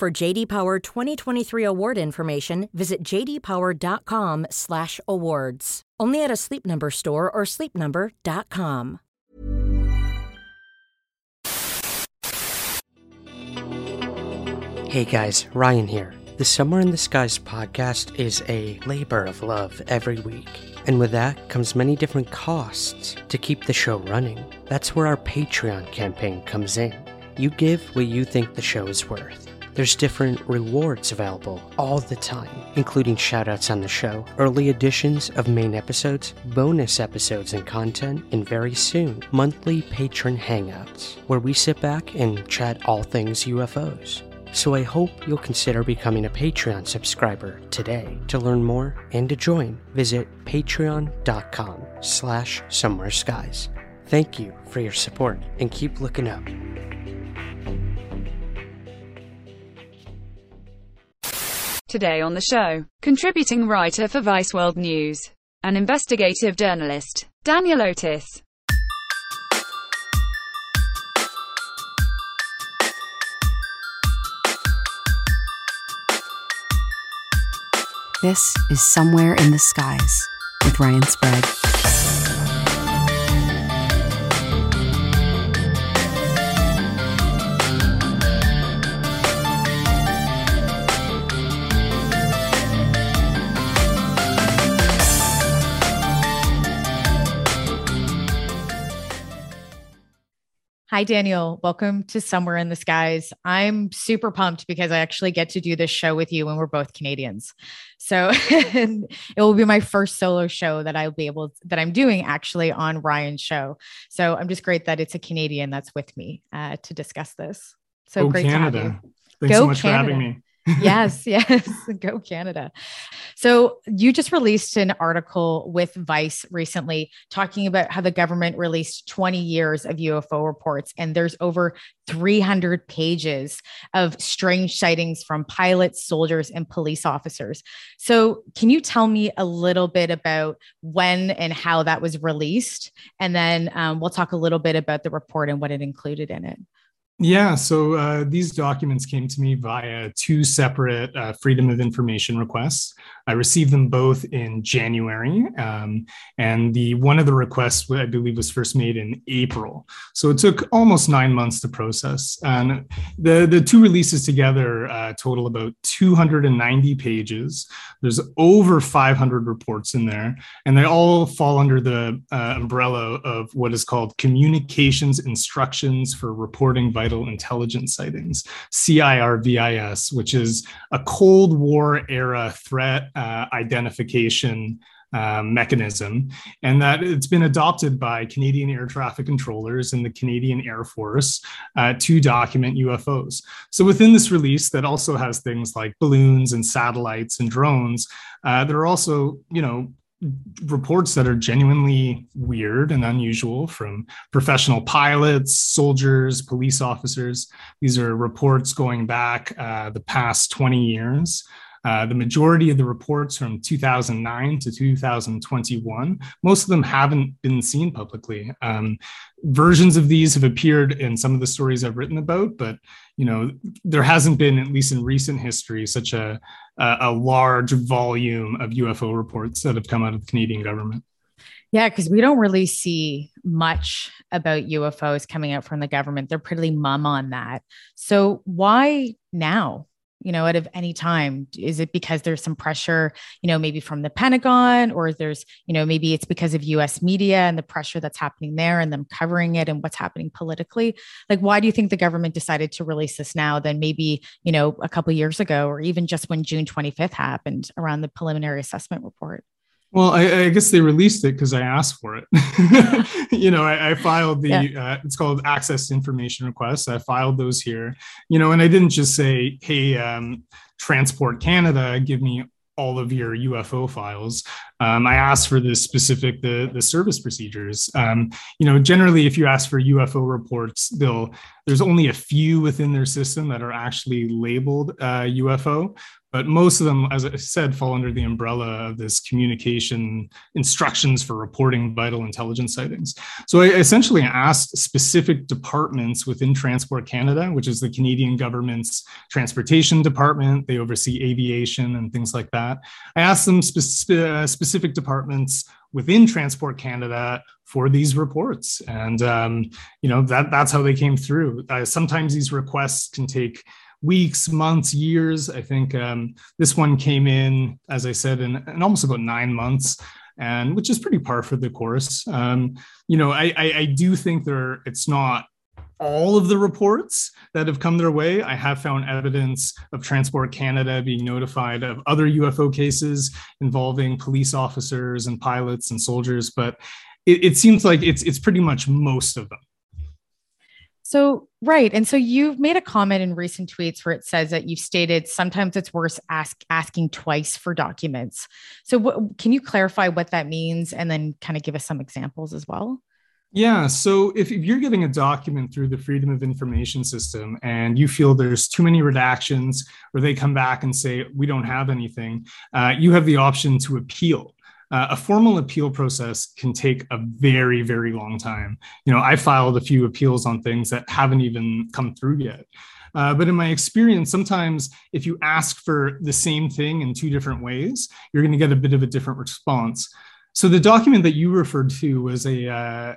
For JD Power 2023 award information, visit jdpower.com/awards. Only at a Sleep Number store or sleepnumber.com. Hey guys, Ryan here. The Somewhere in the Skies podcast is a labor of love every week. And with that comes many different costs to keep the show running. That's where our Patreon campaign comes in. You give what you think the show is worth. There's different rewards available all the time, including shoutouts on the show, early editions of main episodes, bonus episodes and content, and very soon, monthly patron hangouts, where we sit back and chat all things UFOs. So I hope you'll consider becoming a Patreon subscriber today. To learn more and to join, visit patreon.com slash somewhere skies. Thank you for your support and keep looking up. Today on the show, contributing writer for Vice World News, and investigative journalist, Daniel Otis. This is Somewhere in the Skies with Ryan Sprague. Hi, Daniel. Welcome to Somewhere in the Skies. I'm super pumped because I actually get to do this show with you when we're both Canadians. So it will be my first solo show that I'll be able that I'm doing actually on Ryan's show. So I'm just great that it's a Canadian that's with me uh, to discuss this. So Go great Canada. to have you. Thanks Go so much Canada. for having me. Yes, yes. Go Canada. So, you just released an article with Vice recently talking about how the government released 20 years of UFO reports, and there's over 300 pages of strange sightings from pilots, soldiers, and police officers. So, can you tell me a little bit about when and how that was released? And then um, we'll talk a little bit about the report and what it included in it. Yeah, so uh, these documents came to me via two separate uh, Freedom of Information requests. I received them both in January, um, and the one of the requests I believe was first made in April. So it took almost nine months to process. And the the two releases together uh, total about 290 pages. There's over 500 reports in there, and they all fall under the uh, umbrella of what is called Communications Instructions for Reporting Vital Intelligence Sightings, CIRVIS, which is a Cold War era threat uh, identification uh, mechanism, and that it's been adopted by Canadian air traffic controllers and the Canadian Air Force uh, to document UFOs. So within this release, that also has things like balloons and satellites and drones. Uh, there are also, you know, reports that are genuinely weird and unusual from professional pilots, soldiers, police officers. These are reports going back uh, the past 20 years. Uh, the majority of the reports from 2009 to 2021, most of them haven't been seen publicly. Um, versions of these have appeared in some of the stories I've written about, but you know there hasn't been, at least in recent history, such a a, a large volume of UFO reports that have come out of the Canadian government. Yeah, because we don't really see much about UFOs coming out from the government. They're pretty mum on that. So why now? You know, out of any time, is it because there's some pressure, you know, maybe from the Pentagon, or there's, you know, maybe it's because of US media and the pressure that's happening there and them covering it and what's happening politically? Like, why do you think the government decided to release this now than maybe, you know, a couple years ago, or even just when June 25th happened around the preliminary assessment report? Well, I, I, guess they released it because I asked for it. you know, I, I filed the yeah. uh, it's called access information requests. I filed those here. You know, and I didn't just say, "Hey, um, Transport Canada, give me all of your UFO files. Um, I asked for the specific the the service procedures. Um, you know, generally, if you ask for UFO reports, they'll there's only a few within their system that are actually labeled uh, UFO, but most of them, as I said, fall under the umbrella of this communication instructions for reporting vital intelligence sightings. So I essentially asked specific departments within Transport Canada, which is the Canadian government's transportation department. They oversee aviation and things like that. I asked them spe- uh, specific departments within Transport Canada for these reports, and um, you know that that's how they came through. Uh, sometimes these requests can take weeks, months, years. I think um, this one came in, as I said, in, in, almost about nine months, and which is pretty par for the course. Um, you know, I, I, I do think there it's not all of the reports that have come their way. I have found evidence of Transport Canada being notified of other UFO cases involving police officers and pilots and soldiers, but it, it seems like it's it's pretty much most of them. So, right. And so you've made a comment in recent tweets where it says that you've stated sometimes it's worth ask, asking twice for documents. So, what, can you clarify what that means and then kind of give us some examples as well? Yeah. So if, if, you're getting a document through the Freedom of Information System and you feel there's too many redactions, or they come back and say, we don't have anything, uh, you have the option to appeal. Uh, a formal appeal process can take a very, very long time. You know, I filed a few appeals on things that haven't even come through yet. Uh, but in my experience, sometimes if you ask for the same thing in two different ways, you're going to get a bit of a different response. So the document that you referred to was a uh,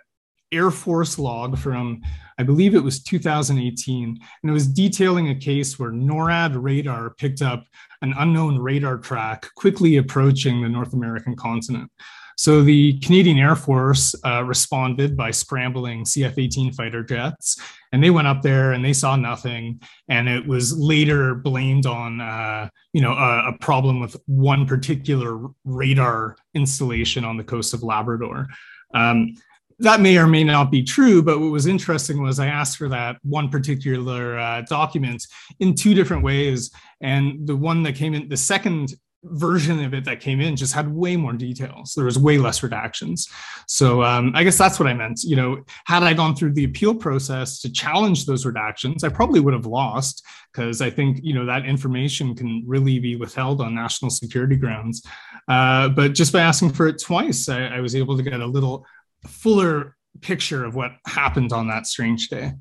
Air Force log from, I believe it was 2018, and it was detailing a case where NORAD radar picked up an unknown radar track quickly approaching the North American continent. So the Canadian Air Force uh, responded by scrambling CF 18 fighter jets, and they went up there and they saw nothing. And it was later blamed on, uh, you know, a, a, problem with one particular radar installation on the coast of Labrador. Um, that may or may not be true, but what was interesting was I asked for that one particular uh, document in two different ways. And the one that came in, the second version of it that came in just had way more details. There was way less redactions. So um, I guess that's what I meant. You know, had I gone through the appeal process to challenge those redactions, I probably would have lost because I think you know that information can really be withheld on national security grounds. Uh, but just by asking for it twice, I, I was able to get a little fuller picture of what happened on that strange day.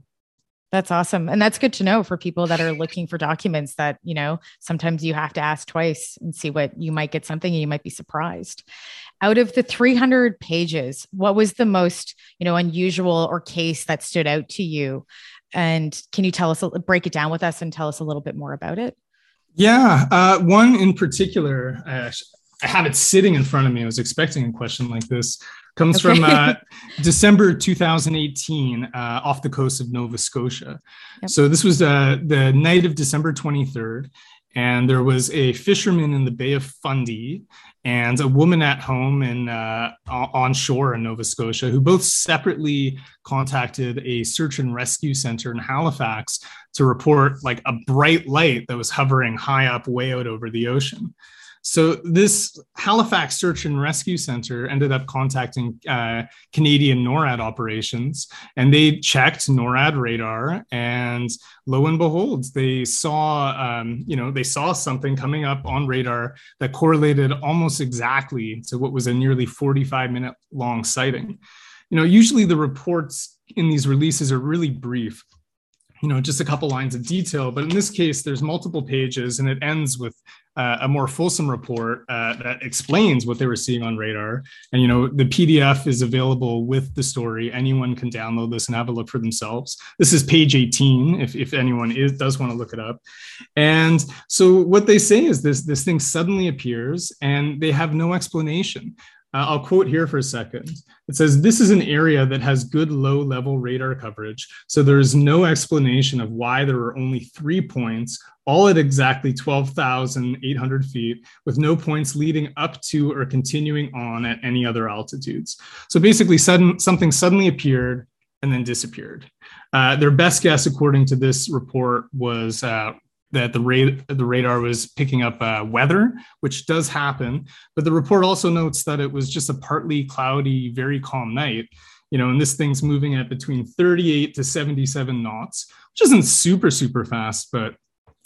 That's awesome. And that's good to know for people that are looking for documents that, you know, sometimes you have to ask twice and see what you might get something and you might be surprised. Out of the 300 pages, what was the most, you know, unusual or case that stood out to you? And can you tell us, break it down with us and tell us a little bit more about it? Yeah. Uh, one in particular, uh, I have it sitting in front of me. I was expecting a question like this comes okay. from uh, December 2018 uh, off the coast of Nova Scotia. Yep. So this was uh, the night of December 23rd, and there was a fisherman in the Bay of Fundy and a woman at home in uh, on shore in Nova Scotia who both separately contacted a search and rescue center in Halifax to report like a bright light that was hovering high up way out over the ocean. So this Halifax Search and Rescue Center ended up contacting uh, Canadian NORAD operations, and they checked NORAD radar, and lo and behold, they saw, um, you know, they saw something coming up on radar that correlated almost exactly to what was a nearly 45 minute long sighting. You know, usually the reports in these releases are really brief you know just a couple lines of detail but in this case there's multiple pages and it ends with uh, a more fulsome report uh, that explains what they were seeing on radar. And you know, the PDF is available with the story. Anyone can download this and have a look for themselves. This is page 18, if, if anyone is, does want to look it up. And so what they say is this this thing suddenly appears and they have no explanation. Uh, I'll quote here for a second. It says, This is an area that has good low level radar coverage, so there is no explanation of why there are only three points, all at exactly 12,800 feet, with no points leading up to or continuing on at any other altitudes. So basically, sudden, something suddenly appeared and then disappeared. Uh, their best guess, according to this report, was uh, that the, the radar was picking up uh, weather, which does happen. But the report also notes that it was just a partly cloudy, very calm night. You know, and this thing's moving at between 38 to 77 knots, which isn't super, super fast, but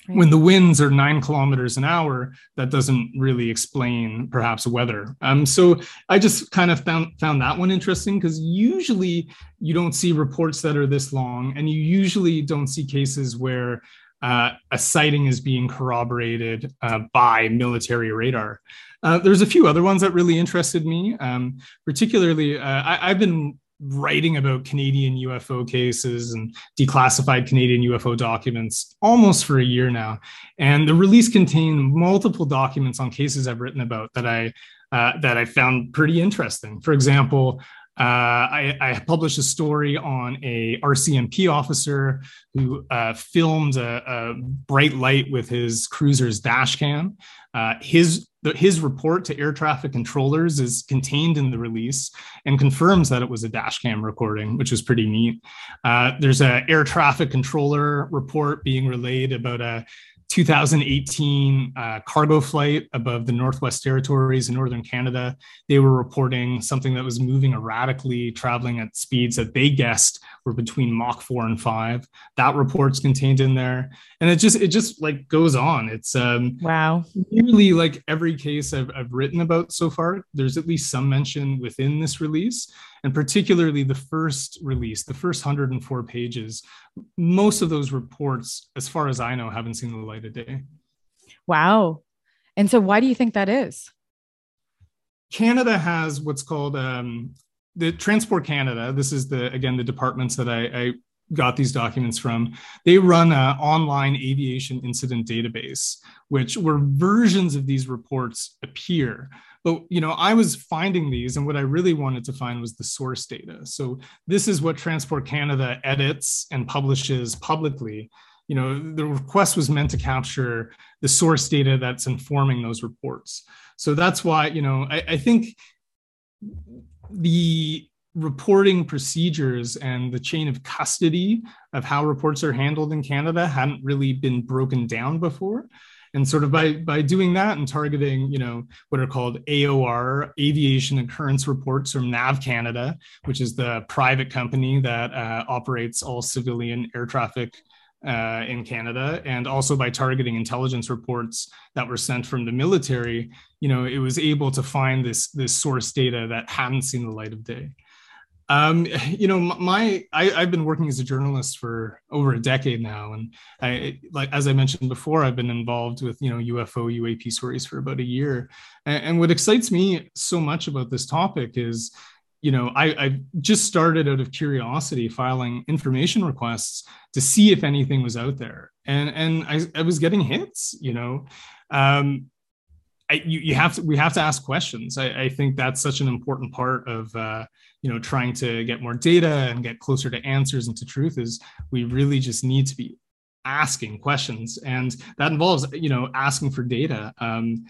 Right. when the winds are nine kilometers an hour, that doesn't really explain perhaps weather. Um, so I just kind of found found that one interesting because usually you don't see reports that are this long, and you usually don't see cases where uh, a sighting is being corroborated uh, by military radar. Uh, there's a few other ones that really interested me, um, particularly uh, I, have been writing about Canadian UFO cases and declassified Canadian UFO documents almost for a year now. And the release contained multiple documents on cases I've written about that I uh, that I found pretty interesting. For example, uh, I, I, published a story on a RCMP officer who uh, filmed a, a, bright light with his cruiser's dash cam. Uh, his his report to air traffic controllers is contained in the release and confirms that it was a dash cam recording, which was pretty neat. Uh, there's an air traffic controller report being relayed about a 2018 uh, cargo flight above the Northwest Territories in Northern Canada. They were reporting something that was moving erratically, traveling at speeds that they guessed were between Mach 4 and 5. That report's contained in there. And it just, it just like goes on. It's um, wow. Nearly like every case I've, I've written about so far, there's at least some mention within this release and particularly the first release, the first 104 pages, most of those reports, as far as I know, haven't seen the light of day. Wow. And so, why do you think that is? Canada has what's called um, the Transport Canada. This is the again the departments that I, I got these documents from. They run an online aviation incident database, which where versions of these reports appear but you know i was finding these and what i really wanted to find was the source data so this is what transport canada edits and publishes publicly you know the request was meant to capture the source data that's informing those reports so that's why you know i, I think the reporting procedures and the chain of custody of how reports are handled in canada hadn't really been broken down before. And sort of by by doing that and targeting you know what are called aor aviation occurrence reports from nav canada which is the private company that uh, operates all civilian air traffic uh, in canada and also by targeting intelligence reports that were sent from the military you know it was able to find this this source data that hadn't seen the light of day um, you know, my I, have been working as a journalist for over a decade now, and I like as I mentioned before, I've been involved with you know UFO UAP stories for about a year. And, and what excites me so much about this topic is, you know, I, I just started out of curiosity filing information requests to see if anything was out there, and and I, I was getting hits. You know, um, I, you, you have to we have to ask questions. I, I think that's such an important part of uh, you know trying to get more data and get closer to answers and to truth. Is we really just need to be asking questions, and that involves you know asking for data. Um,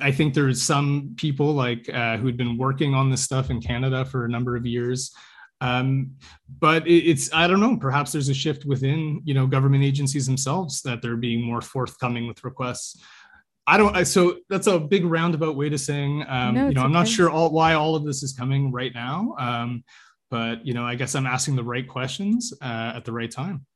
I think there's some people like uh, who'd been working on this stuff in Canada for a number of years. Um, but it, it's I don't know. Perhaps there's a shift within you know government agencies themselves that they're being more forthcoming with requests. I don't. I, so that's a big roundabout way to saying. Um, no, you know, I'm not sure all, why all of this is coming right now, um, but you know, I guess I'm asking the right questions uh, at the right time.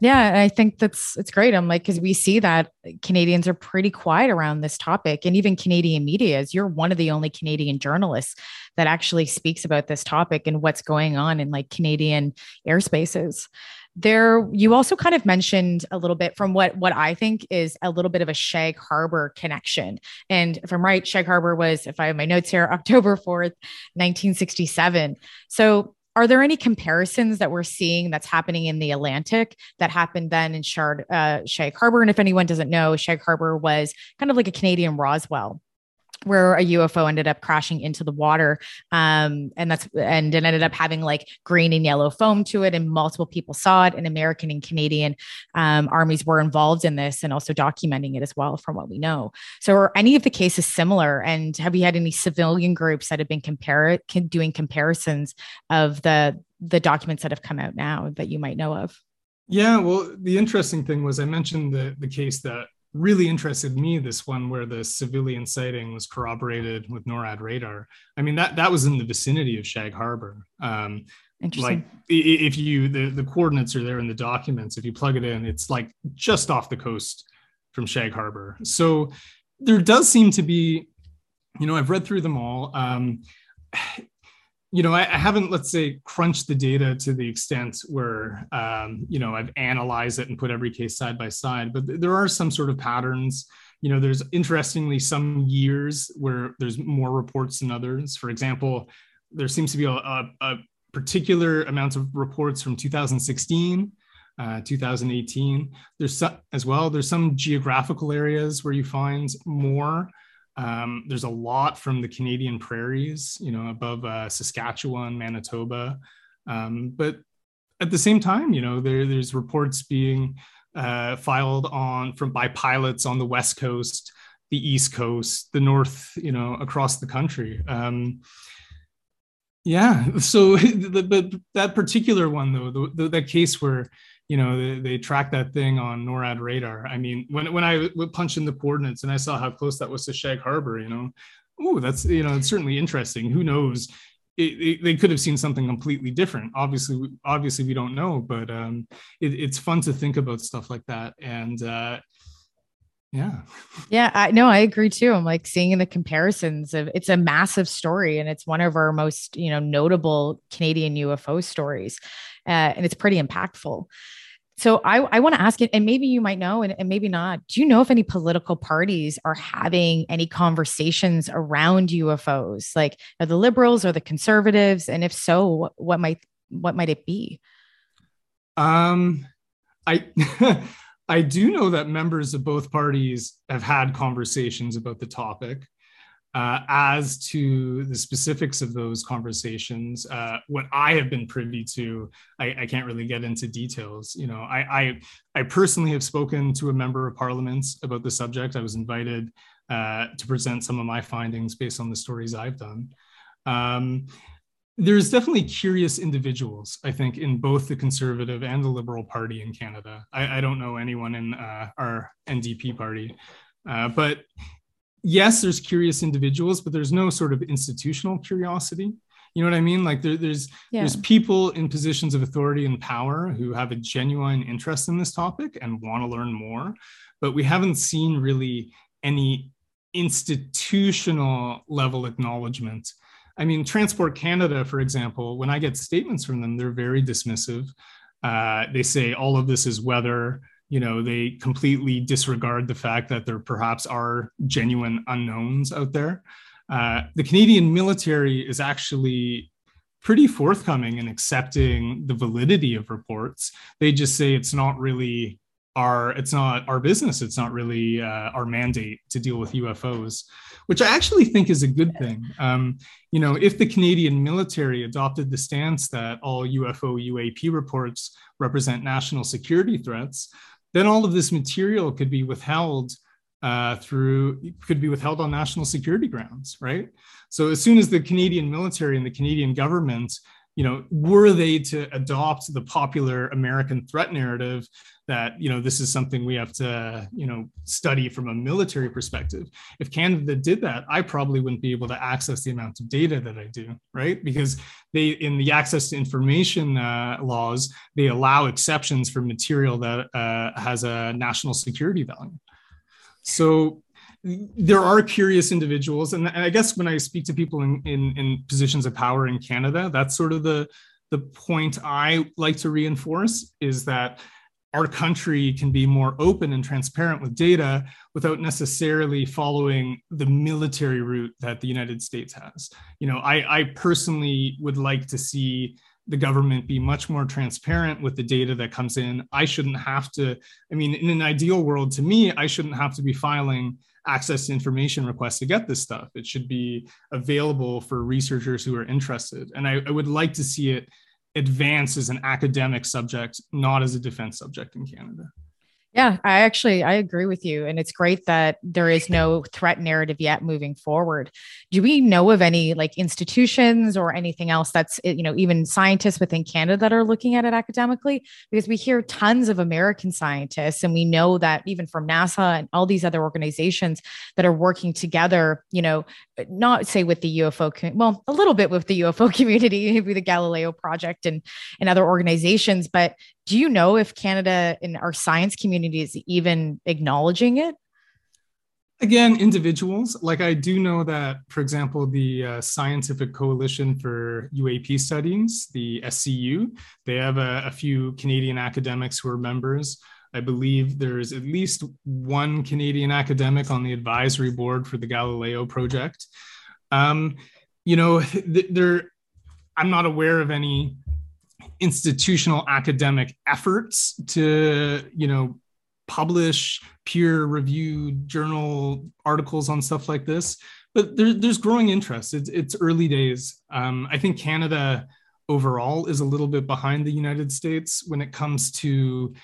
Yeah, I think that's it's great. I'm like because we see that Canadians are pretty quiet around this topic, and even Canadian media. Is you're one of the only Canadian journalists that actually speaks about this topic and what's going on in like Canadian airspaces there you also kind of mentioned a little bit from what what i think is a little bit of a shag harbor connection and if i'm right shag harbor was if i have my notes here october 4th 1967 so are there any comparisons that we're seeing that's happening in the Atlantic that happened then in Shard, uh, Shag Harbor? And if anyone doesn't know, Shag Harbor was kind of like a Canadian Roswell where a UFO ended up crashing into the water. Um, and that's and it ended up having like green and yellow foam to it, and multiple people saw it. And American and Canadian um, armies were involved in this and also documenting it as well, from what we know. So, are any of the cases similar? And have you had any civilian groups that have been compare doing comparisons of the the documents that have come out now that you might know of? Yeah, well, the interesting thing was I mentioned the the case that really interested me this one where the civilian sighting was corroborated with NORAD radar. I mean that that was in the vicinity of Shag Harbor. Um, like if you the, the coordinates are there in the documents if you plug it in it's like just off the coast from shag harbor so there does seem to be you know i've read through them all um, you know, I, I, haven't, let's say, crunched the data to the extent where, um, you know, I've analyzed it and put every case side by side, but th- there are some sort of patterns. You know, there's interestingly some years where there's more reports than others. For example, there seems to be a, a, a particular amount of reports from 2016, uh, 2018. There's some, as well, there's some geographical areas where you find more. Um, there's a lot from the Canadian prairies, you know, above uh, Saskatchewan, Manitoba. Um, but at the same time, you know, there, there's reports being uh, filed on from by pilots on the West Coast, the East Coast, the North, you know, across the country. Um, yeah. So, but that particular one, though, the, the, that case where you know they, they track that thing on NORAD radar. I mean, when when I would punch in the coordinates and I saw how close that was to Shag Harbor, you know, oh, that's you know, it's certainly interesting. Who knows? It, it, they could have seen something completely different. Obviously, obviously we don't know, but um, it, it's fun to think about stuff like that. And uh, yeah, yeah, I no, I agree too. I'm like seeing the comparisons of it's a massive story, and it's one of our most you know notable Canadian UFO stories, uh, and it's pretty impactful. So I, I want to ask it, and maybe you might know, and, and, maybe not. Do you know if any political parties are having any conversations around UFOs, like are the liberals or the conservatives? And if so, what, what might what might it be? Um, I I do know that members of both parties have had conversations about the topic. Uh, as to the specifics of those conversations, uh, what I have been privy to, I, I, can't really get into details. You know, I, I, I personally have spoken to a member of Parliament about the subject. I was invited uh, to present some of my findings based on the stories I've done. Um, there's definitely curious individuals, I think, in both the Conservative and the Liberal Party in Canada. I, I don't know anyone in uh, our NDP party, uh, but yes, there's curious individuals, but there's no sort of institutional curiosity. You know what I mean? Like there, there's yeah. there's people in positions of authority and power who have a genuine interest in this topic and want to learn more, but we haven't seen really any institutional level acknowledgement. I mean, Transport Canada, for example, when I get statements from them, they're very dismissive. Uh, they say all of this is weather. You know they completely disregard the fact that there perhaps are genuine unknowns out there. Uh, the canadian military is actually pretty forthcoming in accepting the validity of reports. They just say it's not really our it's not our business. It's not really uh, our mandate to deal with ufos which i actually think is a good thing um, you know if the canadian military adopted the stance that all ufo uap reports represent national security threats then all of this material could be withheld uh, through could be withheld on national security grounds, right? So as soon as the Canadian military and the Canadian government, you know, were they to adopt the popular American threat narrative that you know this is something we have to you know study from a military perspective if canada did that i probably wouldn't be able to access the amount of data that i do right? Because they in the access to information uh, laws they allow exceptions for material that uh, has a national security value. So there are curious individuals and i guess when i speak to people in, in, in positions of power in canada that's sort of the the point i like to reinforce is that our country can be more open and transparent with data without necessarily following the military route that the United States has. You know, I, I personally would like to see the government be much more transparent with the data that comes in. I shouldn't have to, I mean, in an ideal world to me, I shouldn't have to be filing access to information requests to get this stuff. It should be available for researchers who are interested. And I, I would like to see it advance as an academic subject, not as a defense subject in Canada. Yeah, I actually I agree with you and it's great that there is no threat narrative yet moving forward. Do we know of any like institutions or anything else that's eh, you know even scientists within Canada that are looking at it academically because we hear tons of American scientists and we know that even from NASA and all these other organizations that are working together, you know, eh, not say with the UFO well, a little bit with the UFO community, maybe the Galileo project and and other organizations, but do you know if Canada and our science community is even acknowledging it? Again, individuals. Like I do know that, for example, the uh, Scientific Coalition for UAP Studies, the SCU, they have a, a few Canadian academics who are members. I believe there's at least one Canadian academic on the advisory board for the Galileo project. Um, you know, there, I'm not aware of any institutional academic efforts to you know publish peer reviewed journal articles on stuff like this. But there, there's growing interest. It's, it's early days. Um, i think canada overall is a little bit behind the united states when it comes to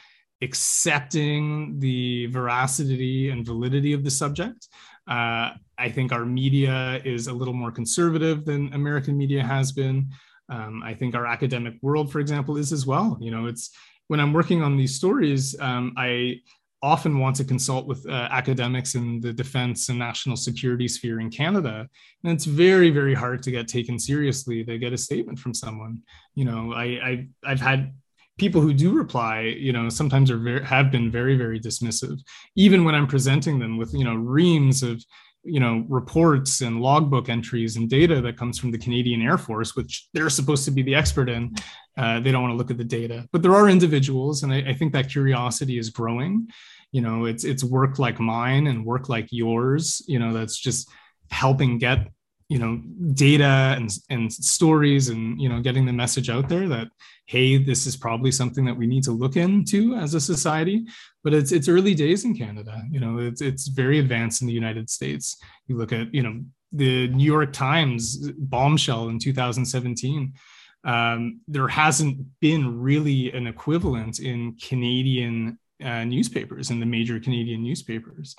accepting the veracity and validity of the subject. Uh, i think our media is a little more conservative than american media has been um, I think our academic world, for example, is as well. You know, it's when I'm working on these stories, um, I often want to consult with uh, academics in the defense and national security sphere in Canada. And it's very, very hard to get taken seriously to get a statement from someone. You know, I, I I've had people who do reply, you know, sometimes are very, have been very, very dismissive, even when I'm presenting them with, you know, reams of you know reports and logbook entries and data that comes from the Canadian Air Force, which they're supposed to be the expert in. Uh, they don't want to look at the data, but there are individuals, and I, I think that curiosity is growing. You know, it's it's work like mine and work like yours. You know, that's just helping get you know data and and stories and you know getting the message out there that hey this is probably something that we need to look into as a society. But it's it's early days in canada. You know it's it's very advanced in the united states. You look at you know the new york times bombshell in 2017 um, there hasn't been really an equivalent in canadian uh, newspapers in the major canadian newspapers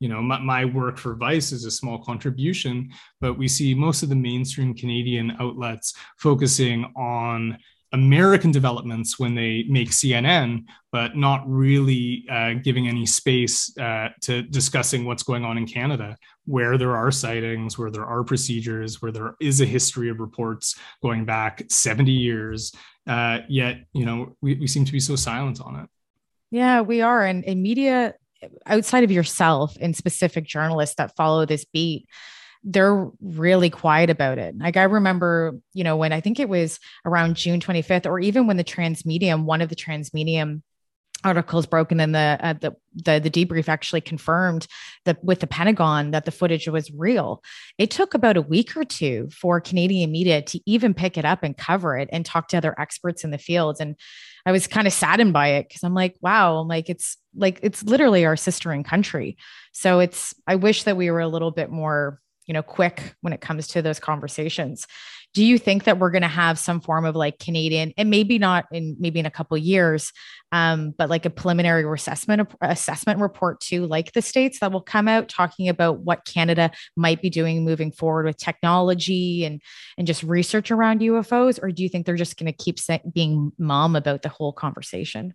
you know my, my, work for vice is a small contribution but we see most of the mainstream canadian outlets focusing on american developments when they make cnn but not really uh, giving any space uh, to discussing what's going on in canada where there are sightings where there are procedures where there is a history of reports going back 70 years uh, yet you know we, we seem to be so silent on it yeah, we are. And, in media outside of yourself and specific journalists that follow this beat, they're really quiet about it. Like I remember, you know, when I think it was around June 25th, or even when the Transmedium, one of the Transmedium articles broken and the, uh, the the the debrief actually confirmed that with the Pentagon that the footage was real. It took about a week or two for Canadian media to even pick it up and cover it and talk to other experts in the field. And I was kind of saddened by it because I'm like, wow, I'm like it's like it's literally our sister in country. So it's I wish that we were a little bit more you know quick when it comes to those conversations do you think that we're going to have some form of like canadian and maybe not in maybe in a couple years um, but like a preliminary assessment assessment report too like the states that will come out talking about what canada might be doing moving forward with technology and and just research around ufos or do you think they're just going to keep being mum about the whole conversation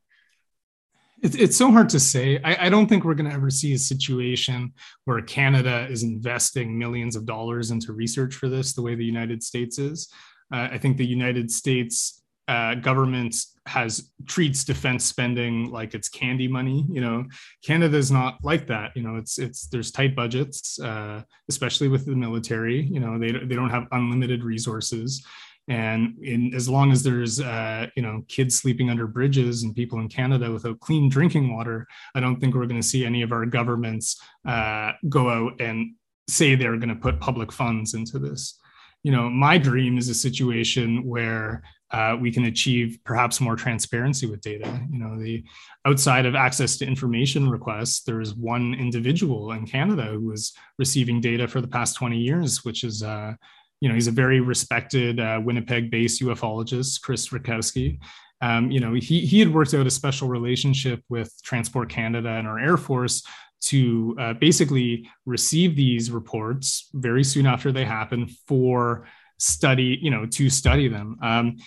it's, it's so hard to say. I, I don't think we're going to ever see a situation where Canada is investing millions of dollars into research for this the way the United States is. Uh, I think the United States uh, government has treats defense spending like it's candy money. You know, Canada is not like that. You know, it's it's there's tight budgets, uh, especially with the military. You know, they they don't have unlimited resources and in, as long as there's uh, you know kids sleeping under bridges and people in canada without clean drinking water i don't think we're going to see any of our governments uh, go out and say they're going to put public funds into this you know my dream is a situation where uh, we can achieve perhaps more transparency with data. You know, the outside of access to information requests, there is one individual in Canada who was receiving data for the past 20 years, which is, uh, you know, he's a very respected uh, Winnipeg-based ufologist, Chris Rutkowski. Um, you know, he, he had worked out a special relationship with Transport Canada and our Air Force to uh, basically receive these reports very soon after they happen for study, you know, to study them. Um,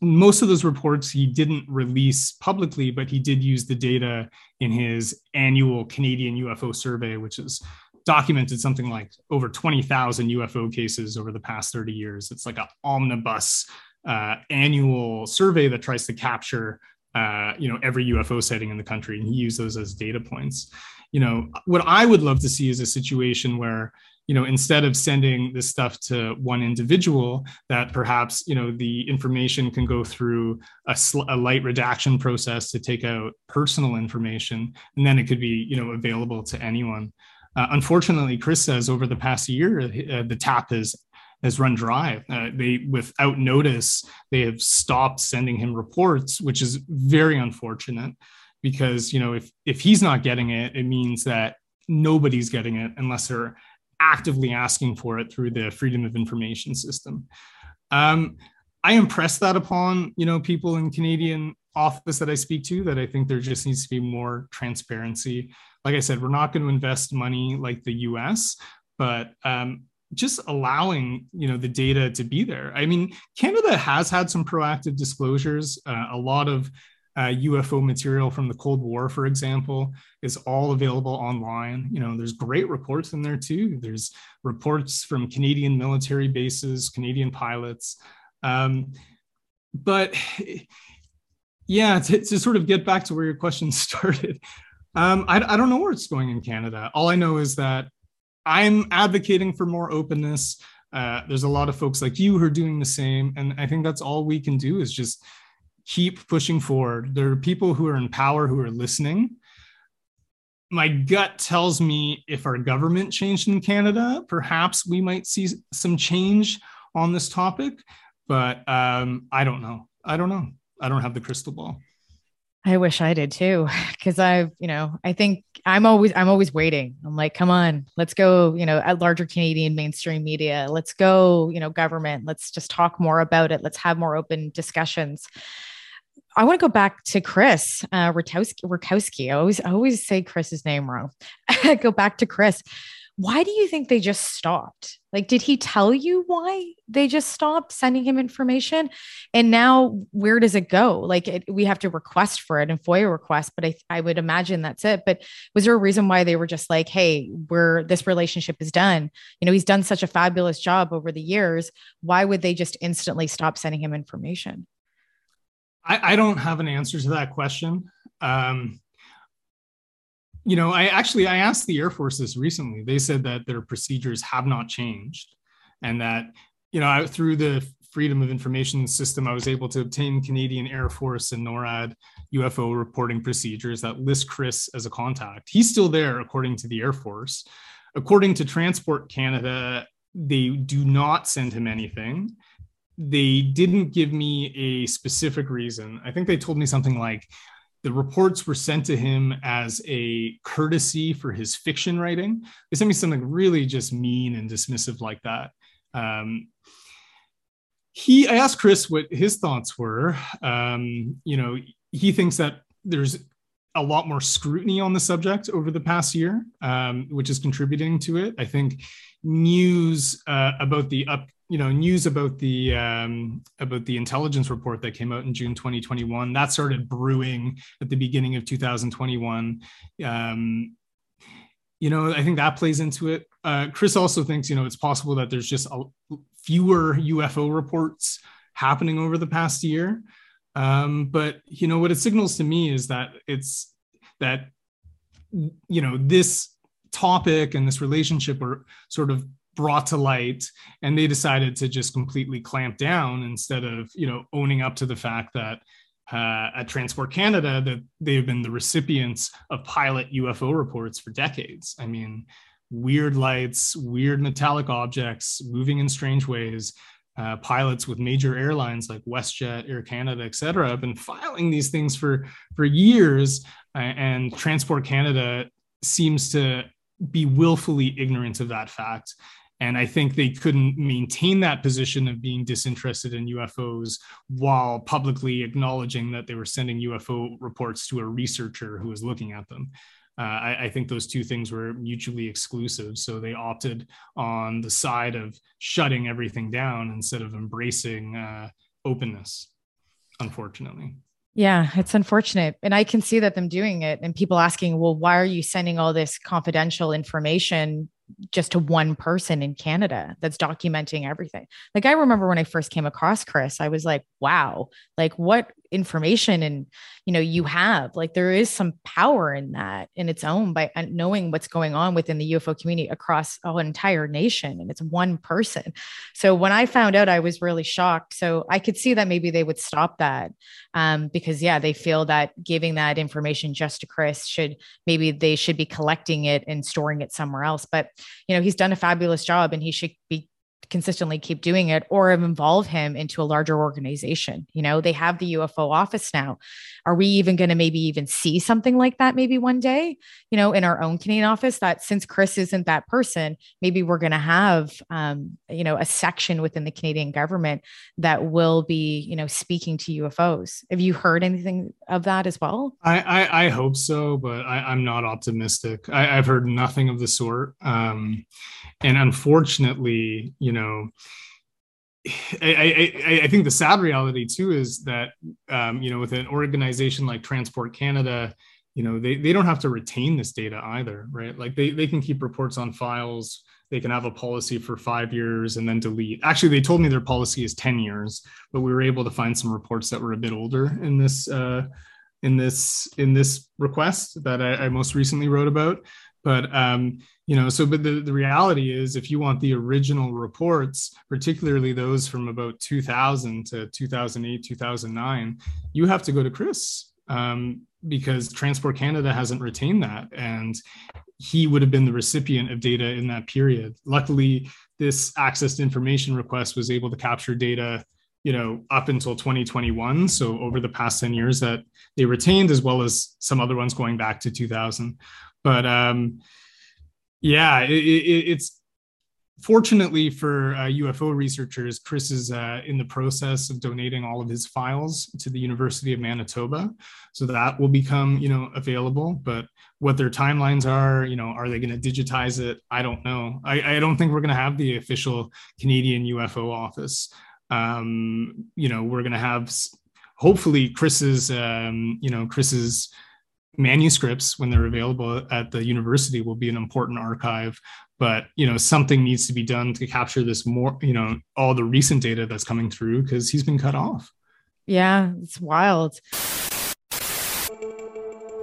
most of those reports he didn't release publicly, but he did use the data in his annual Canadian UFO survey, which is documented something like over 20,000 UFO cases over the past 30 years. It's like an omnibus uh, annual survey that tries to capture, uh, you know, every UFO sighting in the country, and he used those as data points. You know, what I would love to see is a situation where you know instead of sending this stuff to one individual that perhaps you know the information can go through a, sl- a, light redaction process to take out personal information and then it could be you know available to anyone uh, unfortunately chris says over the past year uh, the tap has has run dry uh, they without notice they have stopped sending him reports which is very unfortunate because you know if if he's not getting it it means that nobody's getting it unless they're actively asking for it through the freedom of information system. Um, I impress that upon you know people in Canadian office that I speak to that I think there just needs to be more transparency. Like I said, we're not going to invest money like the U.S., but um, just allowing you know the data to be there. I mean, Canada has had some proactive disclosures. Uh, a lot of uh, UFO material from the Cold War, for example, is all available online. You know, there's great reports in there too. There's reports from Canadian military bases, Canadian pilots. Um, but yeah, to, to, sort of get back to where your question started, um, I, I don't know where it's going in Canada. All I know is that I'm advocating for more openness. Uh, there's a lot of folks like you who are doing the same. And I think that's all we can do is just keep pushing forward. There are people who are in power who are listening. My gut tells me if our government changed in Canada, perhaps we might see some change on this topic. But um, I don't know. I don't know. I don't have the crystal ball. I wish I did too, because I've, you know, I think I'm always, I'm always waiting. I'm like, come on, let's go, you know, at larger Canadian mainstream media, let's go, you know, government, let's just talk more about it. Let's have more open discussions. I want to go back to Chris uh, Rutkowski. I always, I always say Chris's name wrong. go back to Chris. Why do you think they just stopped? Like, did he tell you why they just stopped sending him information? And now, where does it go? Like, it, we have to request for it and FOIA request, but I, I would imagine that's it. But was there a reason why they were just like, hey, we're this relationship is done? You know, he's done such a fabulous job over the years. Why would they just instantly stop sending him information? I, I don't have an answer to that question. Um, you know, I actually I asked the Air Force this recently. They said that their procedures have not changed, and that you know I, through the Freedom of Information system, I was able to obtain Canadian Air Force and NORAD UFO reporting procedures that list Chris as a contact. He's still there, according to the Air Force. According to Transport Canada, they do not send him anything they didn't give me a specific reason. I think they told me something like the reports were sent to him as a courtesy for his fiction writing. They sent me something really just mean and dismissive like that. Um, he, I asked Chris what his thoughts were. Um, you know, he thinks that there's a lot more scrutiny on the subject over the past year, um, which is contributing to it. I think news uh, about the up you know news about the um, about the intelligence report that came out in June 2021 that started brewing at the beginning of 2021 um, you know I think that plays into it. Uh, Chris also thinks you know it's possible that there's just a, fewer UFO reports happening over the past year. Um, but you know what it signals to me is that it's that you know this topic and this relationship are sort of brought to light and they decided to just completely clamp down instead of you know owning up to the fact that uh, at transport canada that they've been the recipients of pilot ufo reports for decades i mean weird lights weird metallic objects moving in strange ways uh, pilots with major airlines like WestJet, Air Canada, et cetera, have been filing these things for for years, and Transport Canada seems to be willfully ignorant of that fact. And I think they couldn't maintain that position of being disinterested in UFOs while publicly acknowledging that they were sending UFO reports to a researcher who was looking at them. Uh, I, I, think those two things were mutually exclusive. So they opted on the side of shutting everything down instead of embracing uh, openness, unfortunately. Yeah, it's unfortunate. And I can see that them doing it and people asking, well, why are you sending all this confidential information just to one person in Canada that's documenting everything. Like I remember when I first came across Chris, I was like, wow, like what information and you know you have like there is some power in that in its own by uh, knowing what's going on within the UFO community across an entire nation and it's one person. So when I found out I was really shocked. So I could see that maybe they would stop that um, because yeah, they feel that giving that information just to Chris should maybe they should be collecting it and storing it somewhere else. But you know, he's done a fabulous job and he should be consistently keep doing it or involve him into a larger organization. You know, they have the UFO office now. Are we even going to maybe even see something like that maybe one day, you know, in our own Canadian office that since Chris isn't that person, maybe we're going to have, um, you know, a section within the Canadian government that will be, you know, speaking to UFOs. Have you heard anything of that as well? I, I, I hope so, but I, am not optimistic. I, have heard nothing of the sort. Um, and unfortunately, you know, I, I, I think the sad reality too is that um, you know with an organization like Transport Canada, you know they, they don't have to retain this data either, right? Like they, they can keep reports on files. They can have a policy for five years and then delete. Actually, they told me their policy is ten years, but we were able to find some reports that were a bit older in this uh, in this in this request that I, I most recently wrote about. But um, you know so but the, the reality is if you want the original reports particularly those from about 2000 to 2008 2009 you have to go to chris um, because transport canada hasn't retained that. And he would have been the recipient of data in that period. Luckily this access to information request was able to capture data you know up until 2021 so over the past 10 years that they retained as well as some other ones going back to 2000 but um yeah, it, it, it's fortunately for uh, UFO researchers, Chris is uh, in the process of donating all of his files to the University of Manitoba, so that will become you know available. But what their timelines are, you know, are they going to digitize it? I don't know. I, I don't think we're going to have the official Canadian UFO office. Um, you know, we're going to have hopefully Chris's um, you know Chris's manuscripts when they're available at the university will be an important archive. But you know something needs to be done to capture this more you know all the recent data that's coming through because he's been cut off. Yeah it's wild.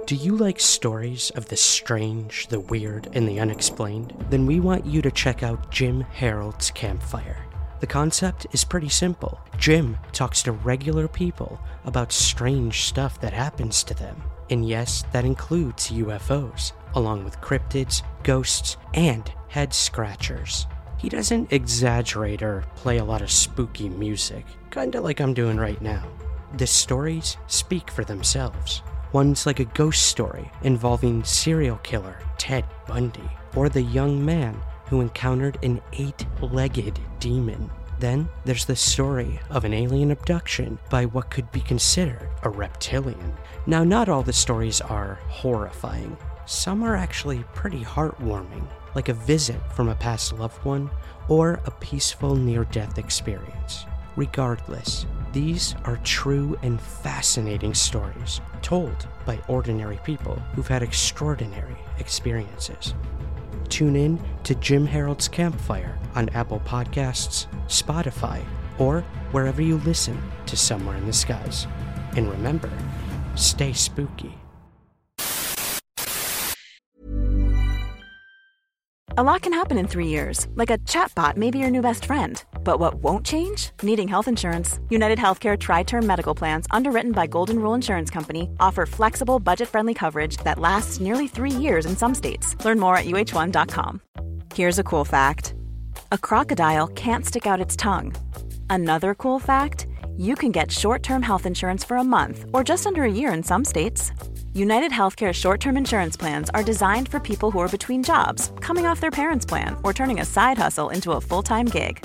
Do you like stories of the strange the weird and the unexplained? Then we want you to check out jim harold's campfire the concept is pretty simple. Jim talks to regular people about strange stuff that happens to them. And yes, that includes UFOs, along with cryptids, ghosts, and head scratchers. He doesn't exaggerate or play a lot of spooky music, kinda like I'm doing right now. The stories speak for themselves. One's like a ghost story involving serial killer Ted Bundy, or the young man who encountered an eight legged demon. Then there's the story of an alien abduction by what could be considered a reptilian. Now, not all the stories are horrifying, some are actually pretty heartwarming, like a visit from a past loved one or a peaceful near death experience. Regardless, these are true and fascinating stories told by ordinary people who've had extraordinary experiences. Tune in to Jim Harold's Campfire on Apple Podcasts, Spotify, or wherever you listen to Somewhere in the Skies. And remember, stay spooky. A lot can happen in three years, like a chatbot may be your new best friend. But what won't change? Needing health insurance. United Healthcare Tri Term Medical Plans, underwritten by Golden Rule Insurance Company, offer flexible, budget friendly coverage that lasts nearly three years in some states. Learn more at uh1.com. Here's a cool fact a crocodile can't stick out its tongue. Another cool fact you can get short term health insurance for a month or just under a year in some states. United Healthcare short term insurance plans are designed for people who are between jobs, coming off their parents' plan, or turning a side hustle into a full time gig.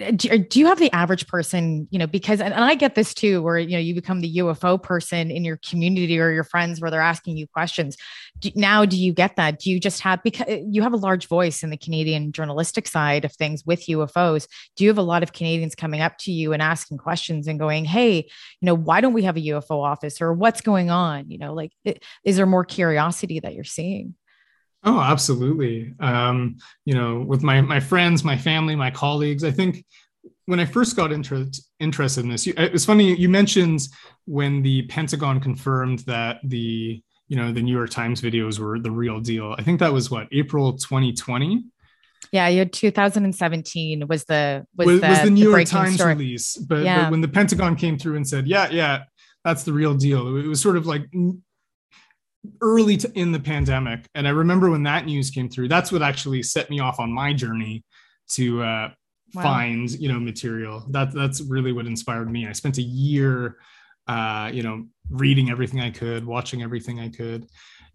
Uh, do, uh, do you have the average person you know because and, and, i get this too where you know you become the ufo person in your community or your friends where they're asking you questions. Do, now do you get that? Do you just have because uh, you have a large voice in the canadian journalistic side of things with ufos do you have a lot of canadians coming up to you and asking questions and going hey you know why don't we have a ufo office or what's going on? You know like is there more curiosity that you're seeing Oh, absolutely. Um, you know, with my my friends, my family, my colleagues, I think when I first got inter- interested in this, you, it's funny you mentioned when the Pentagon confirmed that the you know the New York Times videos were the real deal. I think that was what April 2020. Yeah, you had 2017 was the was, was the, was the New the York Times story. release, but, yeah. but when the Pentagon came through and said, yeah, yeah, that's the real deal. It was sort of like early to, in the pandemic. And I remember when that news came through, that's what actually set me off on my journey to uh, wow. find, you know, material. That that's really what inspired me. I spent a year, uh, you know, reading everything I could, watching everything I could.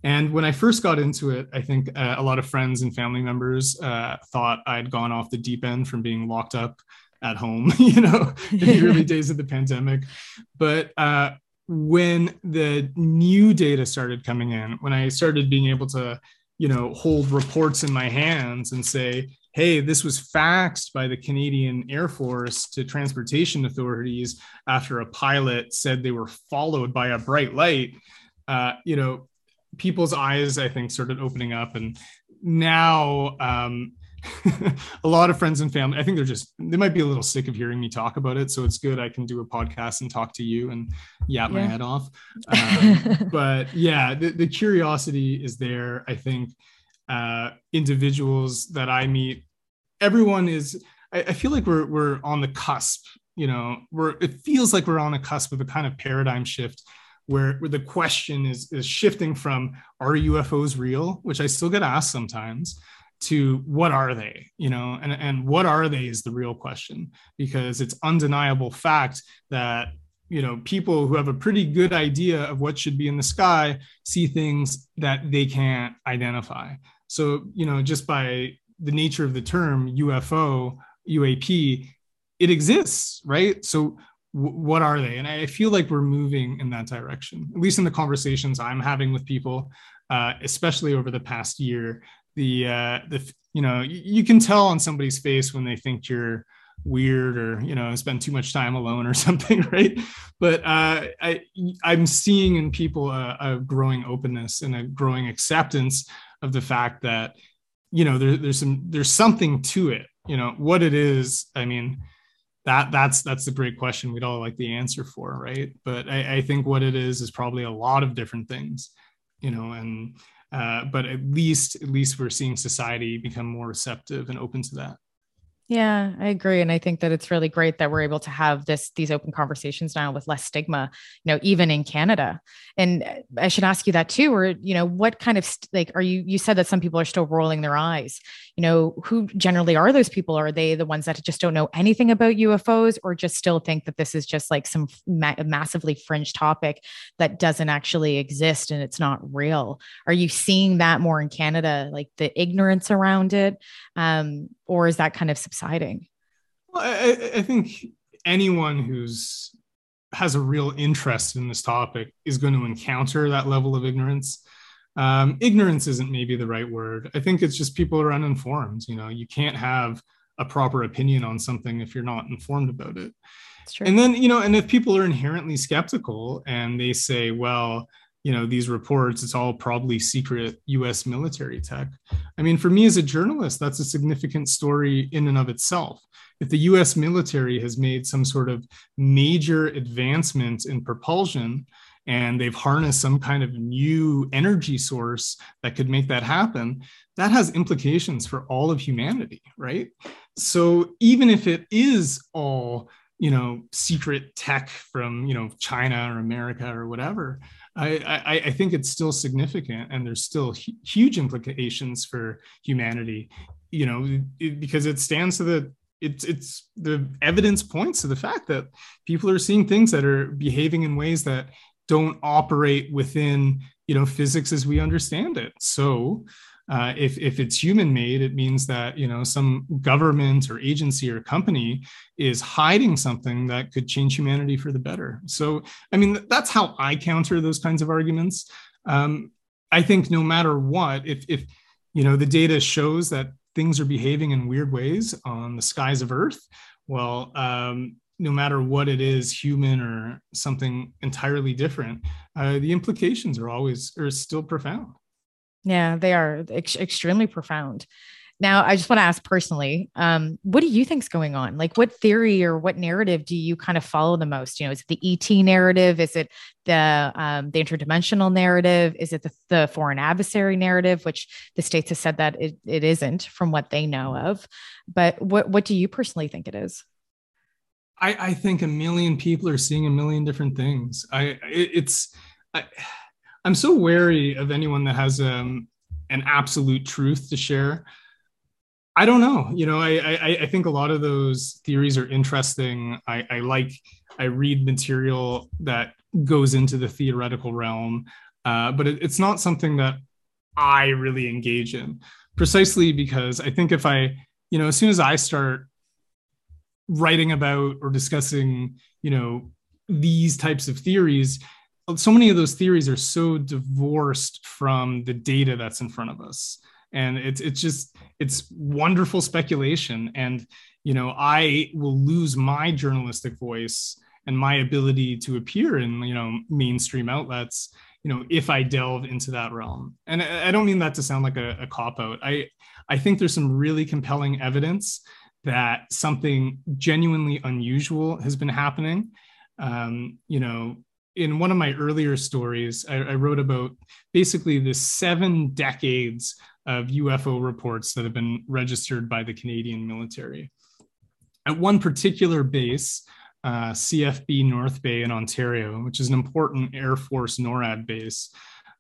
And when I first got into it, I think uh, a lot of friends and family members uh, thought I'd gone off the deep end from being locked up at home, you know, in the early days of the pandemic. But uh, when the new data started coming in, when I started being able to, you know, hold reports in my hands and say, hey, this was faxed by the Canadian Air Force to transportation authorities after a pilot said they were followed by a bright light, uh, you know, people's eyes, I think, started opening up. And now, um, a lot of friends and family. I think they're just they might be a little sick of hearing me talk about it, so it's good I can do a podcast and talk to you and yap yeah. my head off. Um, but yeah, the, the, curiosity is there. I think uh, individuals that I meet, everyone is. I, I feel like we're we're on the cusp. You know, we're it feels like we're on the cusp of a kind of paradigm shift where, where the question is is shifting from are UFOs real, which I still get asked sometimes, to what are they you know? And, and what are they is the real question because it's undeniable fact that you know people who have a pretty good idea of what should be in the sky see things that they can't identify. So you know just by the nature of the term ufo uap it exists right? So w- what are they? And i feel like we're moving in that direction at least in the conversations i'm having with people uh, especially over the past year the uh the you know you, can tell on somebody's face when they think you're weird or you know spend too much time alone or something right? But uh, i i'm seeing in people a, a, growing openness and a growing acceptance of the fact that you know there, there's some there's something to it. You know what it is i mean that that's that's the great question we'd all like the answer for right? But I, I think what it is is probably a lot of different things you know and uh, but at least at least we're seeing society become more receptive and open to that yeah, I agree. And I think that it's really great that we're able to have this these open conversations now with less stigma, you know, even in Canada. And uh, I should ask you that too, or, you know, what kind of st- like are you you said that some people are still rolling their eyes. You know, who generally are those people? Are they the ones that just don't know anything about UFOs or just still think that this is just like some ma- massively fringe topic that doesn't actually exist and it's not real? Are you seeing that more in Canada, like the ignorance around it? Um, or is that kind of subsiding? Well, I, I think anyone who's has a real interest in this topic is going to encounter that level of ignorance. um, ignorance isn't maybe the right word. I think it's just people are uninformed. You know, you can't have a proper opinion on something if you're not informed about it. And then, you know, and if people are inherently skeptical and they say, well, you know, these reports, it's all probably secret US military tech. I mean, for me as a journalist, that's a significant story in and of itself. If the US military has made some sort of major advancement in propulsion, and they've harnessed some kind of new energy source that could make that happen, that has implications for all of humanity, right? So even if it is all you know secret tech from you know China or America or whatever, I, I, think it's still significant, and there's still hu- huge implications for humanity. You know, because it stands to the it's it's the evidence points to the fact that people are seeing things that are behaving in ways that don't operate within you know physics as we understand it so uh, if, if it's human made it means that you know some government or agency or company is hiding something that could change humanity for the better so i mean that's how i counter those kinds of arguments um, i think no matter what if if you know the data shows that things are behaving in weird ways on the skies of earth well um, no matter what it is, human or something entirely different, uh, the implications are always are still profound. Yeah, they are ex- extremely profound. Now, I just want to ask personally, um, what do you think's going on? Like, what theory or what narrative do you kind of follow the most? You know, is it the ET narrative? Is it the um, the interdimensional narrative? Is it the, the foreign adversary narrative, which the states have said that it, it isn't from what they know of? But what what do you personally think it is? I, I think a million people are seeing a million different things. I it, it's I, I'm so wary of anyone that has um, an absolute truth to share. I don't know. You know, I, I, I think a lot of those theories are interesting. I, I like I read material that goes into the theoretical realm, uh, but it, it's not something that I really engage in. Precisely because I think if I, you know, as soon as I start writing about or discussing you know these types of theories so many of those theories are so divorced from the data that's in front of us. And it's it's just it's wonderful speculation. And you know i will lose my journalistic voice and my ability to appear in you know mainstream outlets you know if i delve into that realm. And i don't mean that to sound like a, a cop out. I i think there's some really compelling evidence that something genuinely unusual has been happening. Um, you know, in one of my earlier stories, I, I, wrote about basically the seven decades of UFO reports that have been registered by the Canadian military. At one particular base, uh, CFB North Bay in Ontario, which is an important Air Force NORAD base,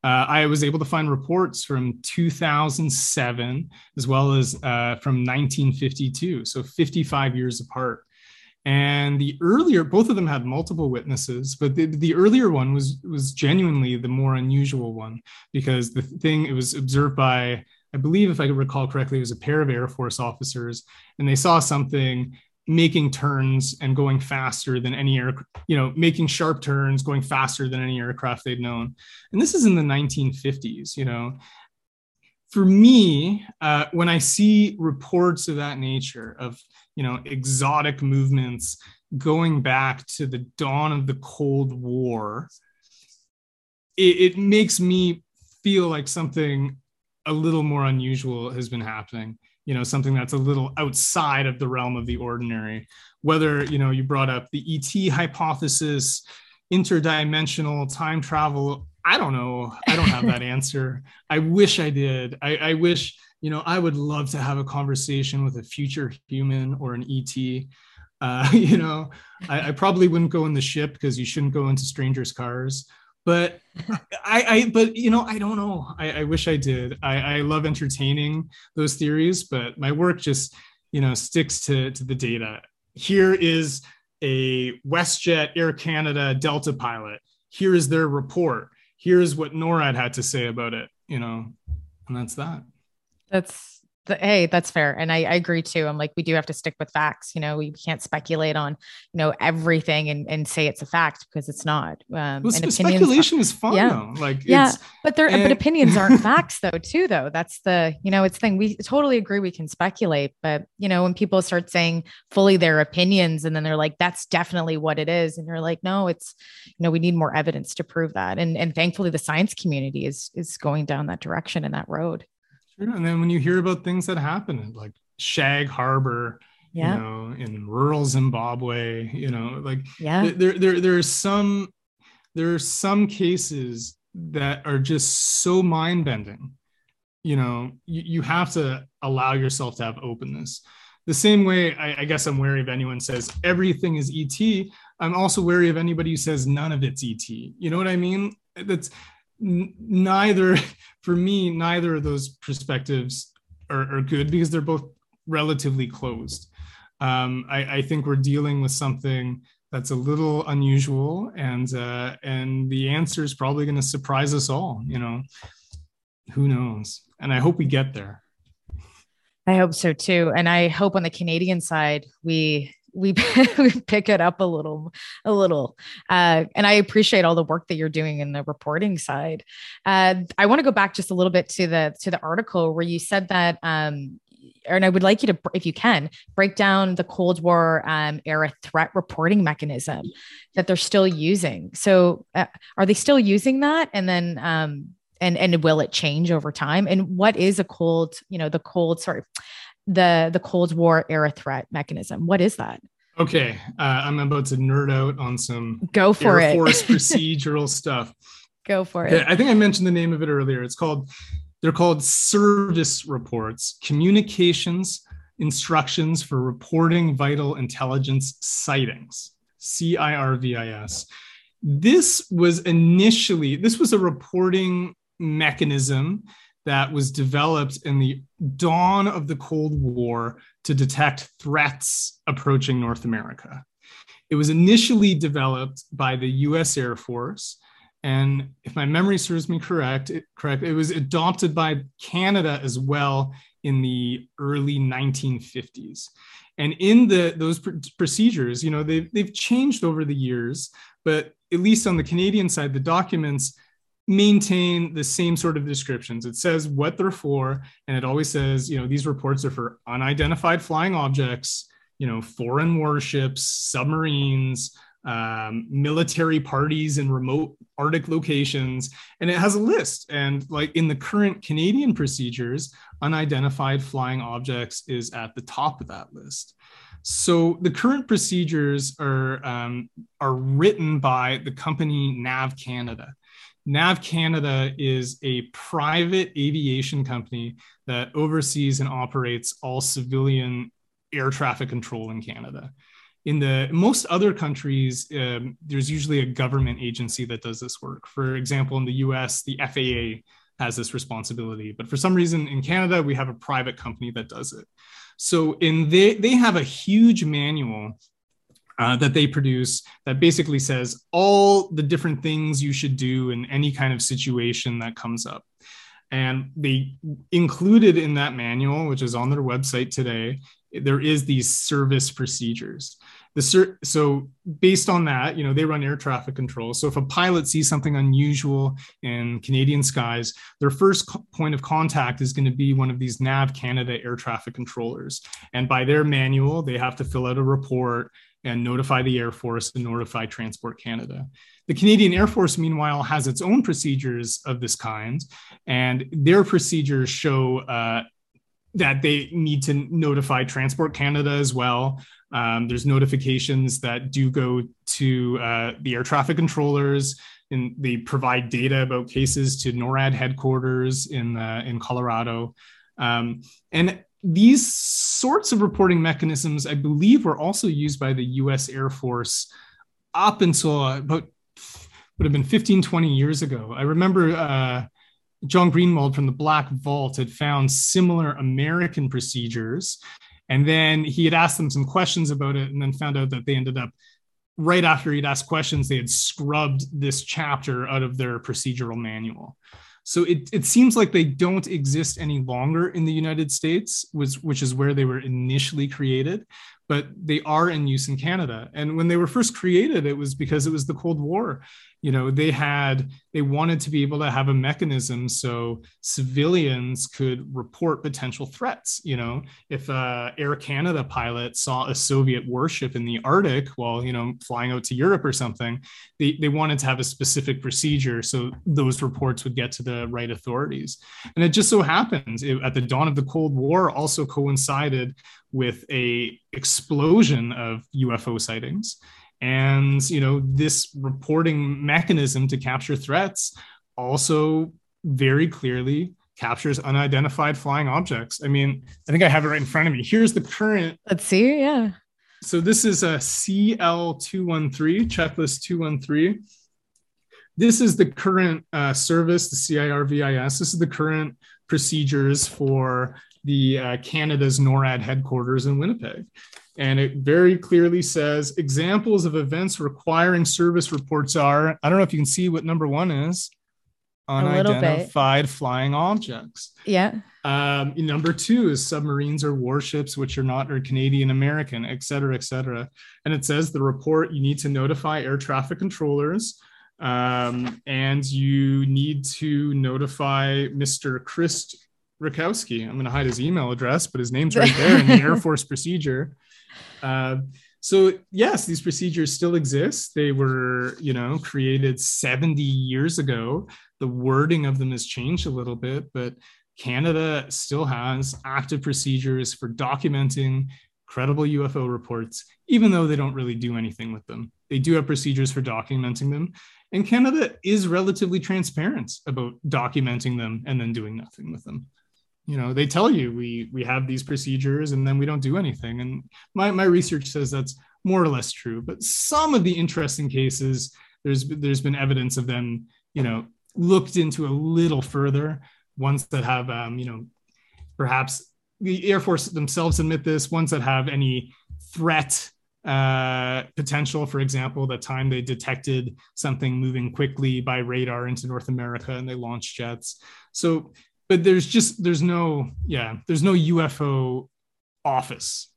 uh, I was able to find reports from 2007 as well as uh, from 1952, so 55 years apart. And the earlier, both of them had multiple witnesses, but the, the earlier one was was genuinely the more unusual one because the thing it was observed by, I believe, if I recall correctly, it was a pair of Air Force officers, and they saw something making turns and going faster than any air, you know, making sharp turns, going faster than any aircraft they'd known. And this is in the 1950s, you know. For me, uh, when I see reports of that nature, of you know exotic movements going back to the dawn of the Cold War, it, it makes me feel like something a little more unusual has been happening. You know something that's a little outside of the realm of the ordinary. Whether you know you brought up the et hypothesis interdimensional time travel i don't know. I don't have that answer. I wish i did. I, I, wish you know i would love to have a conversation with a future human or an et uh, you know I, I probably wouldn't go in the ship because you shouldn't go into strangers cars. But I, I, but you know i don't know. I, I wish i did. I, I love entertaining those theories but my work just you know sticks to to the data. Here is a westjet air canada delta pilot. Here is their report. Here's what norad had to say about it you know and that's that that's the, hey, that's fair. And I, I, agree too. I'm like, we do have to stick with facts. You know, we can't speculate on, you know, everything and, and say it's a fact because it's not. Um, well, and speculation is fun yeah. though. Like, yeah, but there, and- but opinions aren't facts though, too, though. That's the, you know, it's thing. We totally agree we can speculate, but, you know, when people start saying fully their opinions and then they're like, that's definitely what it is. And you're like, no, it's, you know, we need more evidence to prove that. And, and thankfully the science community is, is going down that direction and that road. Sure. And then when you hear about things that happen like Shag Harbor, yeah. you know, in rural Zimbabwe, you know, like yeah. there, there, there's some, there are some cases that are just so mind bending. You know, you, you have to allow yourself to have openness. The same way, I, I guess I'm wary of anyone says everything is ET. I'm also wary of anybody who says none of it's ET. You know what I mean? That's neither for me neither of those perspectives are, are good because they're both relatively closed. Um, I, I, think we're dealing with something that's a little unusual and uh, and the answer is probably going to surprise us all you know? Who knows? And i hope we get there. I hope so too. And i hope on the canadian side we we, we pick it up a little a little uh, and i appreciate all the work that you're doing in the reporting side uh, i want to go back just a little bit to the to the article where you said that um, and I would like you to, if you can, break down the Cold War um, era threat reporting mechanism that they're still using. So, uh, are they still using that? And then, um, and and will it change over time? And what is a cold, you know, the cold, sorry, the the Cold War era threat mechanism. What is that? Okay, uh, I'm about to nerd out on some go for Air it Force procedural stuff. Go for it. I think I mentioned the name of it earlier. It's called they're called CIRVIS reports, communications instructions for reporting vital intelligence sightings, CIRVIS. This was initially this was a reporting mechanism that was developed in the dawn of the Cold War to detect threats approaching North America. It was initially developed by the US Air Force. And if my memory serves me correct, it, correct, it was adopted by Canada as well in the early 1950s. And in the those pr- procedures, you know, they've, they've changed over the years, but at least on the Canadian side, the documents maintain the same sort of descriptions. It says what they're for, and it always says, you know, these reports are for unidentified flying objects, you know, foreign warships, submarines, um, military parties in remote Arctic locations, and it has a list. And like in the current Canadian procedures, unidentified flying objects is at the top of that list. So the current procedures are um, are written by the company Nav Canada. Nav Canada is a private aviation company that oversees and operates all civilian air traffic control in Canada. In the most other countries, um, there's usually a government agency that does this work. For example, in the US, the FAA has this responsibility, but for some reason in Canada, we have a private company that does it. So in they they have a huge manual uh, that they produce that basically says all the different things you should do in any kind of situation that comes up. And they included in that manual, which is on their website today, there is these CIRVIS procedures. The ser- so based on that, you know, they run air traffic control. So if a pilot sees something unusual in Canadian skies, their first co- point of contact is going to be one of these Nav Canada air traffic controllers. And by their manual, they have to fill out a report and notify the Air Force and notify Transport Canada. The Canadian Air Force, meanwhile, has its own procedures of this kind, and their procedures show uh, that they need to notify Transport Canada as well. Um, there's notifications that do go to uh, the air traffic controllers, and they provide data about cases to NORAD headquarters in uh, in Colorado. Um, and these sorts of reporting mechanisms, I believe, were also used by the US Air Force up until about would have been 15, 20 years ago. I remember uh, John Greenwald from the Black Vault had found similar American procedures. And then he had asked them some questions about it and then found out that they ended up, right after he'd asked questions, they had scrubbed this chapter out of their procedural manual. So it, it seems like they don't exist any longer in the United States, was, which is where they were initially created but they are in use in Canada. And when they were first created, it was because it was the Cold War. You know they had they wanted to be able to have a mechanism so civilians could report potential threats. You know if a air canada pilot saw a soviet warship in the arctic while you know flying out to europe or something they, they wanted to have a specific procedure so those reports would get to the right authorities. And it just so happens it, at the dawn of the cold war also coincided with a explosion of ufo sightings. And you know this reporting mechanism to capture threats also very clearly captures unidentified flying objects. I mean i think i have it right in front of me. Here's the current. Let's see yeah. So this is a cl213 checklist 213 this is the current uh, service the cirvis this is the current procedures for the uh, canada's norad headquarters in winnipeg and it very clearly says examples of events requiring CIRVIS reports are I don't know if you can see what number one is unidentified flying objects. Yeah. Um, number two is submarines or warships which are not or Canadian American, et cetera, et cetera. And it says the report you need to notify air traffic controllers. Um, and you need to notify Mr. Chris Rutkowski. I'm going to hide his email address, but his name's right there in the Air Force procedure. Uh, so yes, these procedures still exist. They were, you know, created 70 years ago. The wording of them has changed a little bit, but Canada still has active procedures for documenting credible UFO reports, even though they don't really do anything with them. They do have procedures for documenting them. And Canada is relatively transparent about documenting them and then doing nothing with them you know they tell you we we have these procedures and then we don't do anything. And my, my research says that's more or less true but some of the interesting cases there's there's been evidence of them you know looked into a little further. Ones that have um, you know perhaps the air force themselves admit this ones that have any threat uh, potential for example the time they detected something moving quickly by radar into north america and they launched jets. So but there's just there's no yeah there's no UFO office.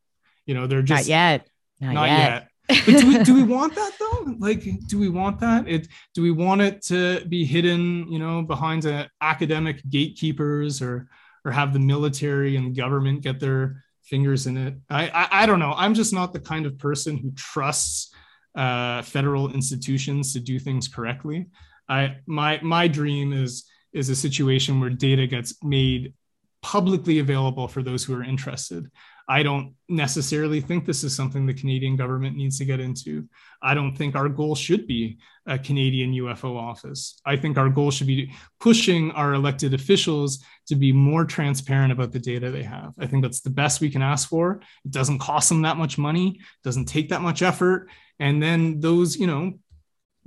You know, they're just not yet. Not, not yet. yet. but do we, do we want that though? Like, do we want that? It do we want it to be hidden, you know, behind a academic gatekeepers or or have the military and government get their fingers in it? I I, I don't know. I'm just not the kind of person who trusts uh, federal institutions to do things correctly. I my my dream is is a situation where data gets made publicly available for those who are interested. I don't necessarily think this is something the Canadian government needs to get into. I don't think our goal should be a Canadian UFO office. I think our goal should be pushing our elected officials to be more transparent about the data they have. I think that's the best we can ask for. It doesn't cost them that much money, doesn't take that much effort. And then those, you know,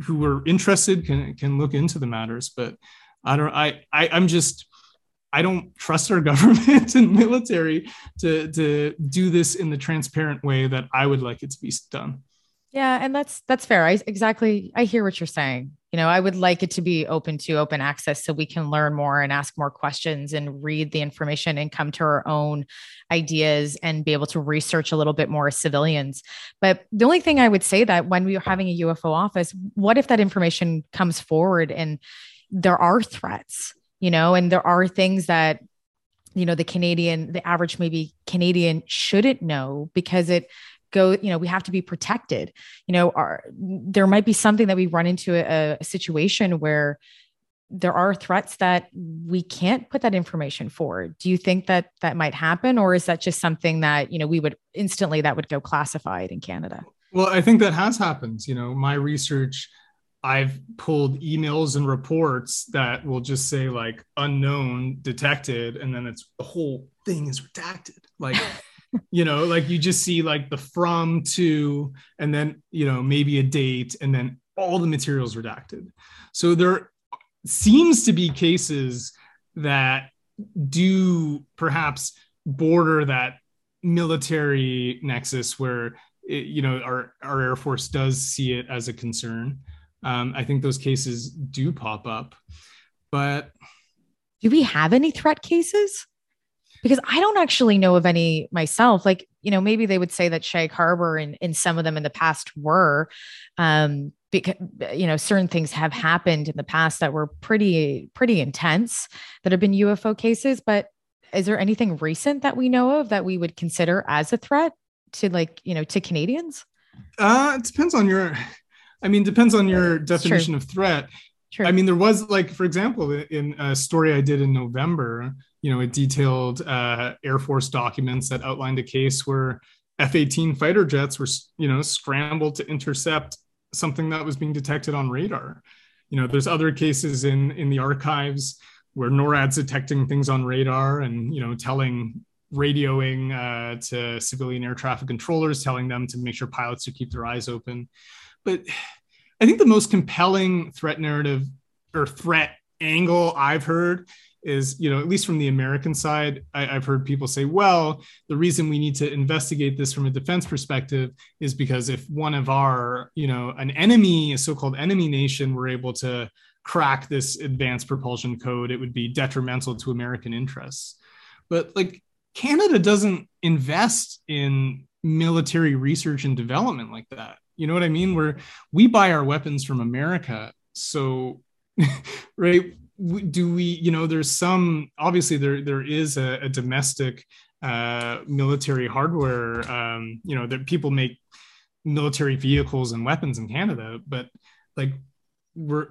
who are interested can can look into the matters. But I don't. I, I I'm just. I don't trust our government and military to to do this in the transparent way that I would like it to be done. Yeah, and that's that's fair. I exactly I hear what you're saying. You know, I would like it to be open to open access so we can learn more and ask more questions and read the information and come to our own ideas and be able to research a little bit more as civilians. But the only thing I would say that when we are having a UFO office, what if that information comes forward and there are threats, you know, and there are things that, you know, the Canadian, the average maybe Canadian shouldn't know because it go, you know, we have to be protected. You know, our, there might be something that we run into a, a situation where there are threats that we can't put that information forward. Do you think that that might happen, or is that just something that you know we would instantly that would go classified in Canada? Well, I think that has happened. You know, my research I've pulled emails and reports that will just say like unknown detected, and then it's the whole thing is redacted. Like, you know, like you just see like the from to, and then, you know, maybe a date, and then all the materials redacted. So there seems to be cases that do perhaps border that military nexus where it, you know our, our air force does see it as a concern um, I think those cases do pop up, but Do we have any threat cases? Because I don't actually know of any myself. Like, you know, maybe they would say that Shag Harbor and, and some of them in the past were, um, because you know certain things have happened in the past that were pretty pretty intense that have been UFO cases but is there anything recent that we know of that we would consider as a threat to like you know to Canadians uh it depends on your I mean depends on your definition of threat True. I mean, there was like, for example, in a story I did in November, you know, it detailed uh, Air Force documents that outlined a case where F-18 fighter jets were, you know, scrambled to intercept something that was being detected on radar. You know, there's other cases in in the archives where NORAD's detecting things on radar and you know telling radioing uh, to civilian air traffic controllers, telling them to make sure pilots to keep their eyes open. But I think the most compelling threat narrative or threat angle I've heard is, you know, at least from the American side, I, have heard people say, well, the reason we need to investigate this from a defense perspective is because if one of our, you know, an enemy, a so called enemy nation, were able to crack this advanced propulsion code, it would be detrimental to American interests. But like Canada doesn't invest in military research and development like that. You know what I mean? Where we buy our weapons from America. So, right, do we, you know, there's some, obviously, there, there is a, a domestic uh, military hardware, um, you know, that people make military vehicles and weapons in Canada, but like we're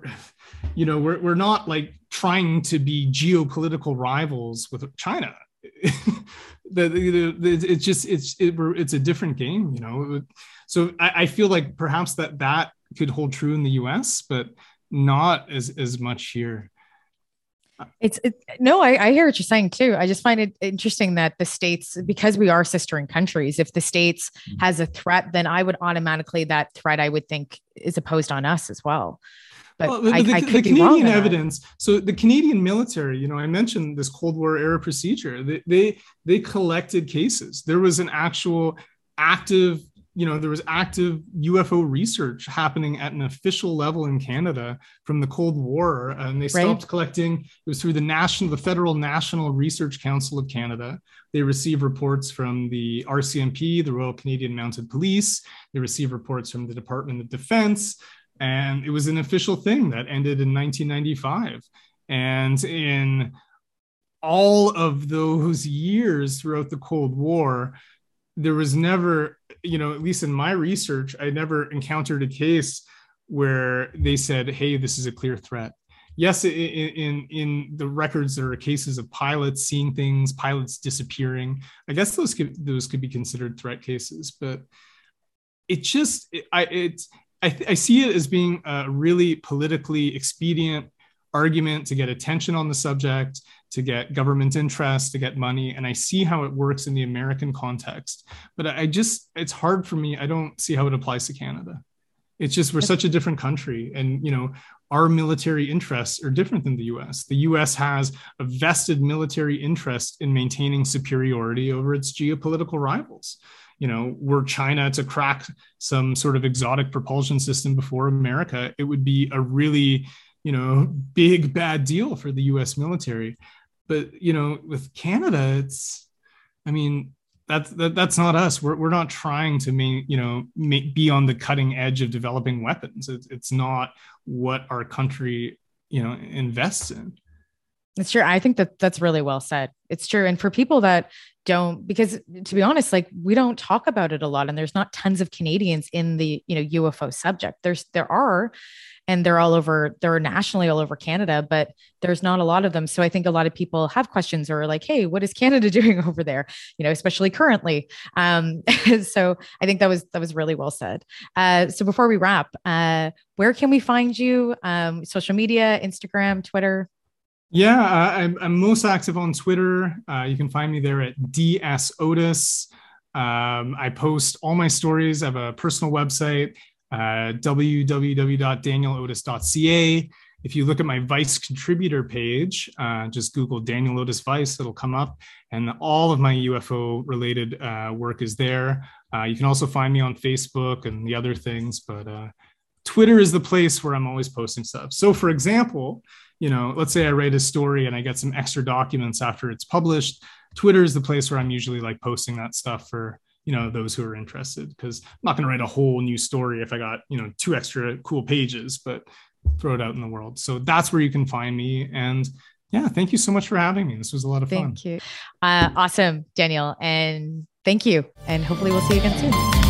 you know we're, we're not like trying to be geopolitical rivals with china the, the, the, it's just it's it, it's a different game you know so I, I feel like perhaps that that could hold true in the us but not as as much here it's it, no, I, I hear what you're saying too. I just find it interesting that the states, because we are sistering countries, if the states mm-hmm. has a threat, then I would automatically that threat I would think is opposed on us as well. But well, the, I, the, I the Canadian evidence. So the Canadian military, you know, I mentioned this Cold War era procedure. They they they collected cases. There was an actual active you know there was active UFO research happening at an official level in Canada from the Cold War, and they stopped right. collecting. It was through the national, the Federal National Research Council of Canada. They receive reports from the RCMP, the Royal Canadian Mounted Police. They receive reports from the Department of Defense, and it was an official thing that ended in 1995. And in all of those years throughout the Cold War, there was never you know, at least in my research, I never encountered a case where they said, "Hey, this is a clear threat." Yes, in in, in the records, there are cases of pilots seeing things, pilots disappearing. I guess those could those could be considered threat cases, but it just I it's I, I see it as being a really politically expedient argument to get attention on the subject to get government interest, to get money. And I see how it works in the American context. But I just, it's hard for me. I don't see how it applies to Canada. It's just, we're such a different country. And, you know, our military interests are different than the US. The US has a vested military interest in maintaining superiority over its geopolitical rivals. You know, were China to crack some sort of exotic propulsion system before America, it would be a really, you know, big bad deal for the US military but you know with canada it's i mean that's that, that's not us. We're, we're not trying to make you know make, be on the cutting edge of developing weapons. It's, it's not what our country you know invests in it's true. I think that that's really well said. It's true. And for people that don't because to be honest like we don't talk about it a lot and there's not tons of canadians in the you know ufo subject. There's there are and they're all over they're nationally all over canada but there's not a lot of them. So i think a lot of people have questions or like hey what is canada doing over there? You know especially currently. Um, so i think that was that was really well said. Uh, so before we wrap uh, where can we find you? Um, social media instagram twitter yeah uh, I'm, I'm, most active on twitter uh, you can find me there at ds otis um, I post all my stories. I have a personal website, uh, www.danielotis.ca. If you look at my Vice contributor page, uh, just Google Daniel Otis Vice, it'll come up, and all of my UFO related uh, work is there. Uh, you can also find me on Facebook and the other things, but uh, Twitter is the place where I'm always posting stuff. So, for example, you know, let's say I write a story and I get some extra documents after it's published. Twitter is the place where I'm usually like posting that stuff for you know those who are interested because i'm not going to write a whole new story if i got you know two extra cool pages but throw it out in the world. So that's where you can find me. And yeah thank you so much for having me. This was a lot of thank fun. Thank you. Uh, awesome daniel. And thank you. And hopefully we'll see you again soon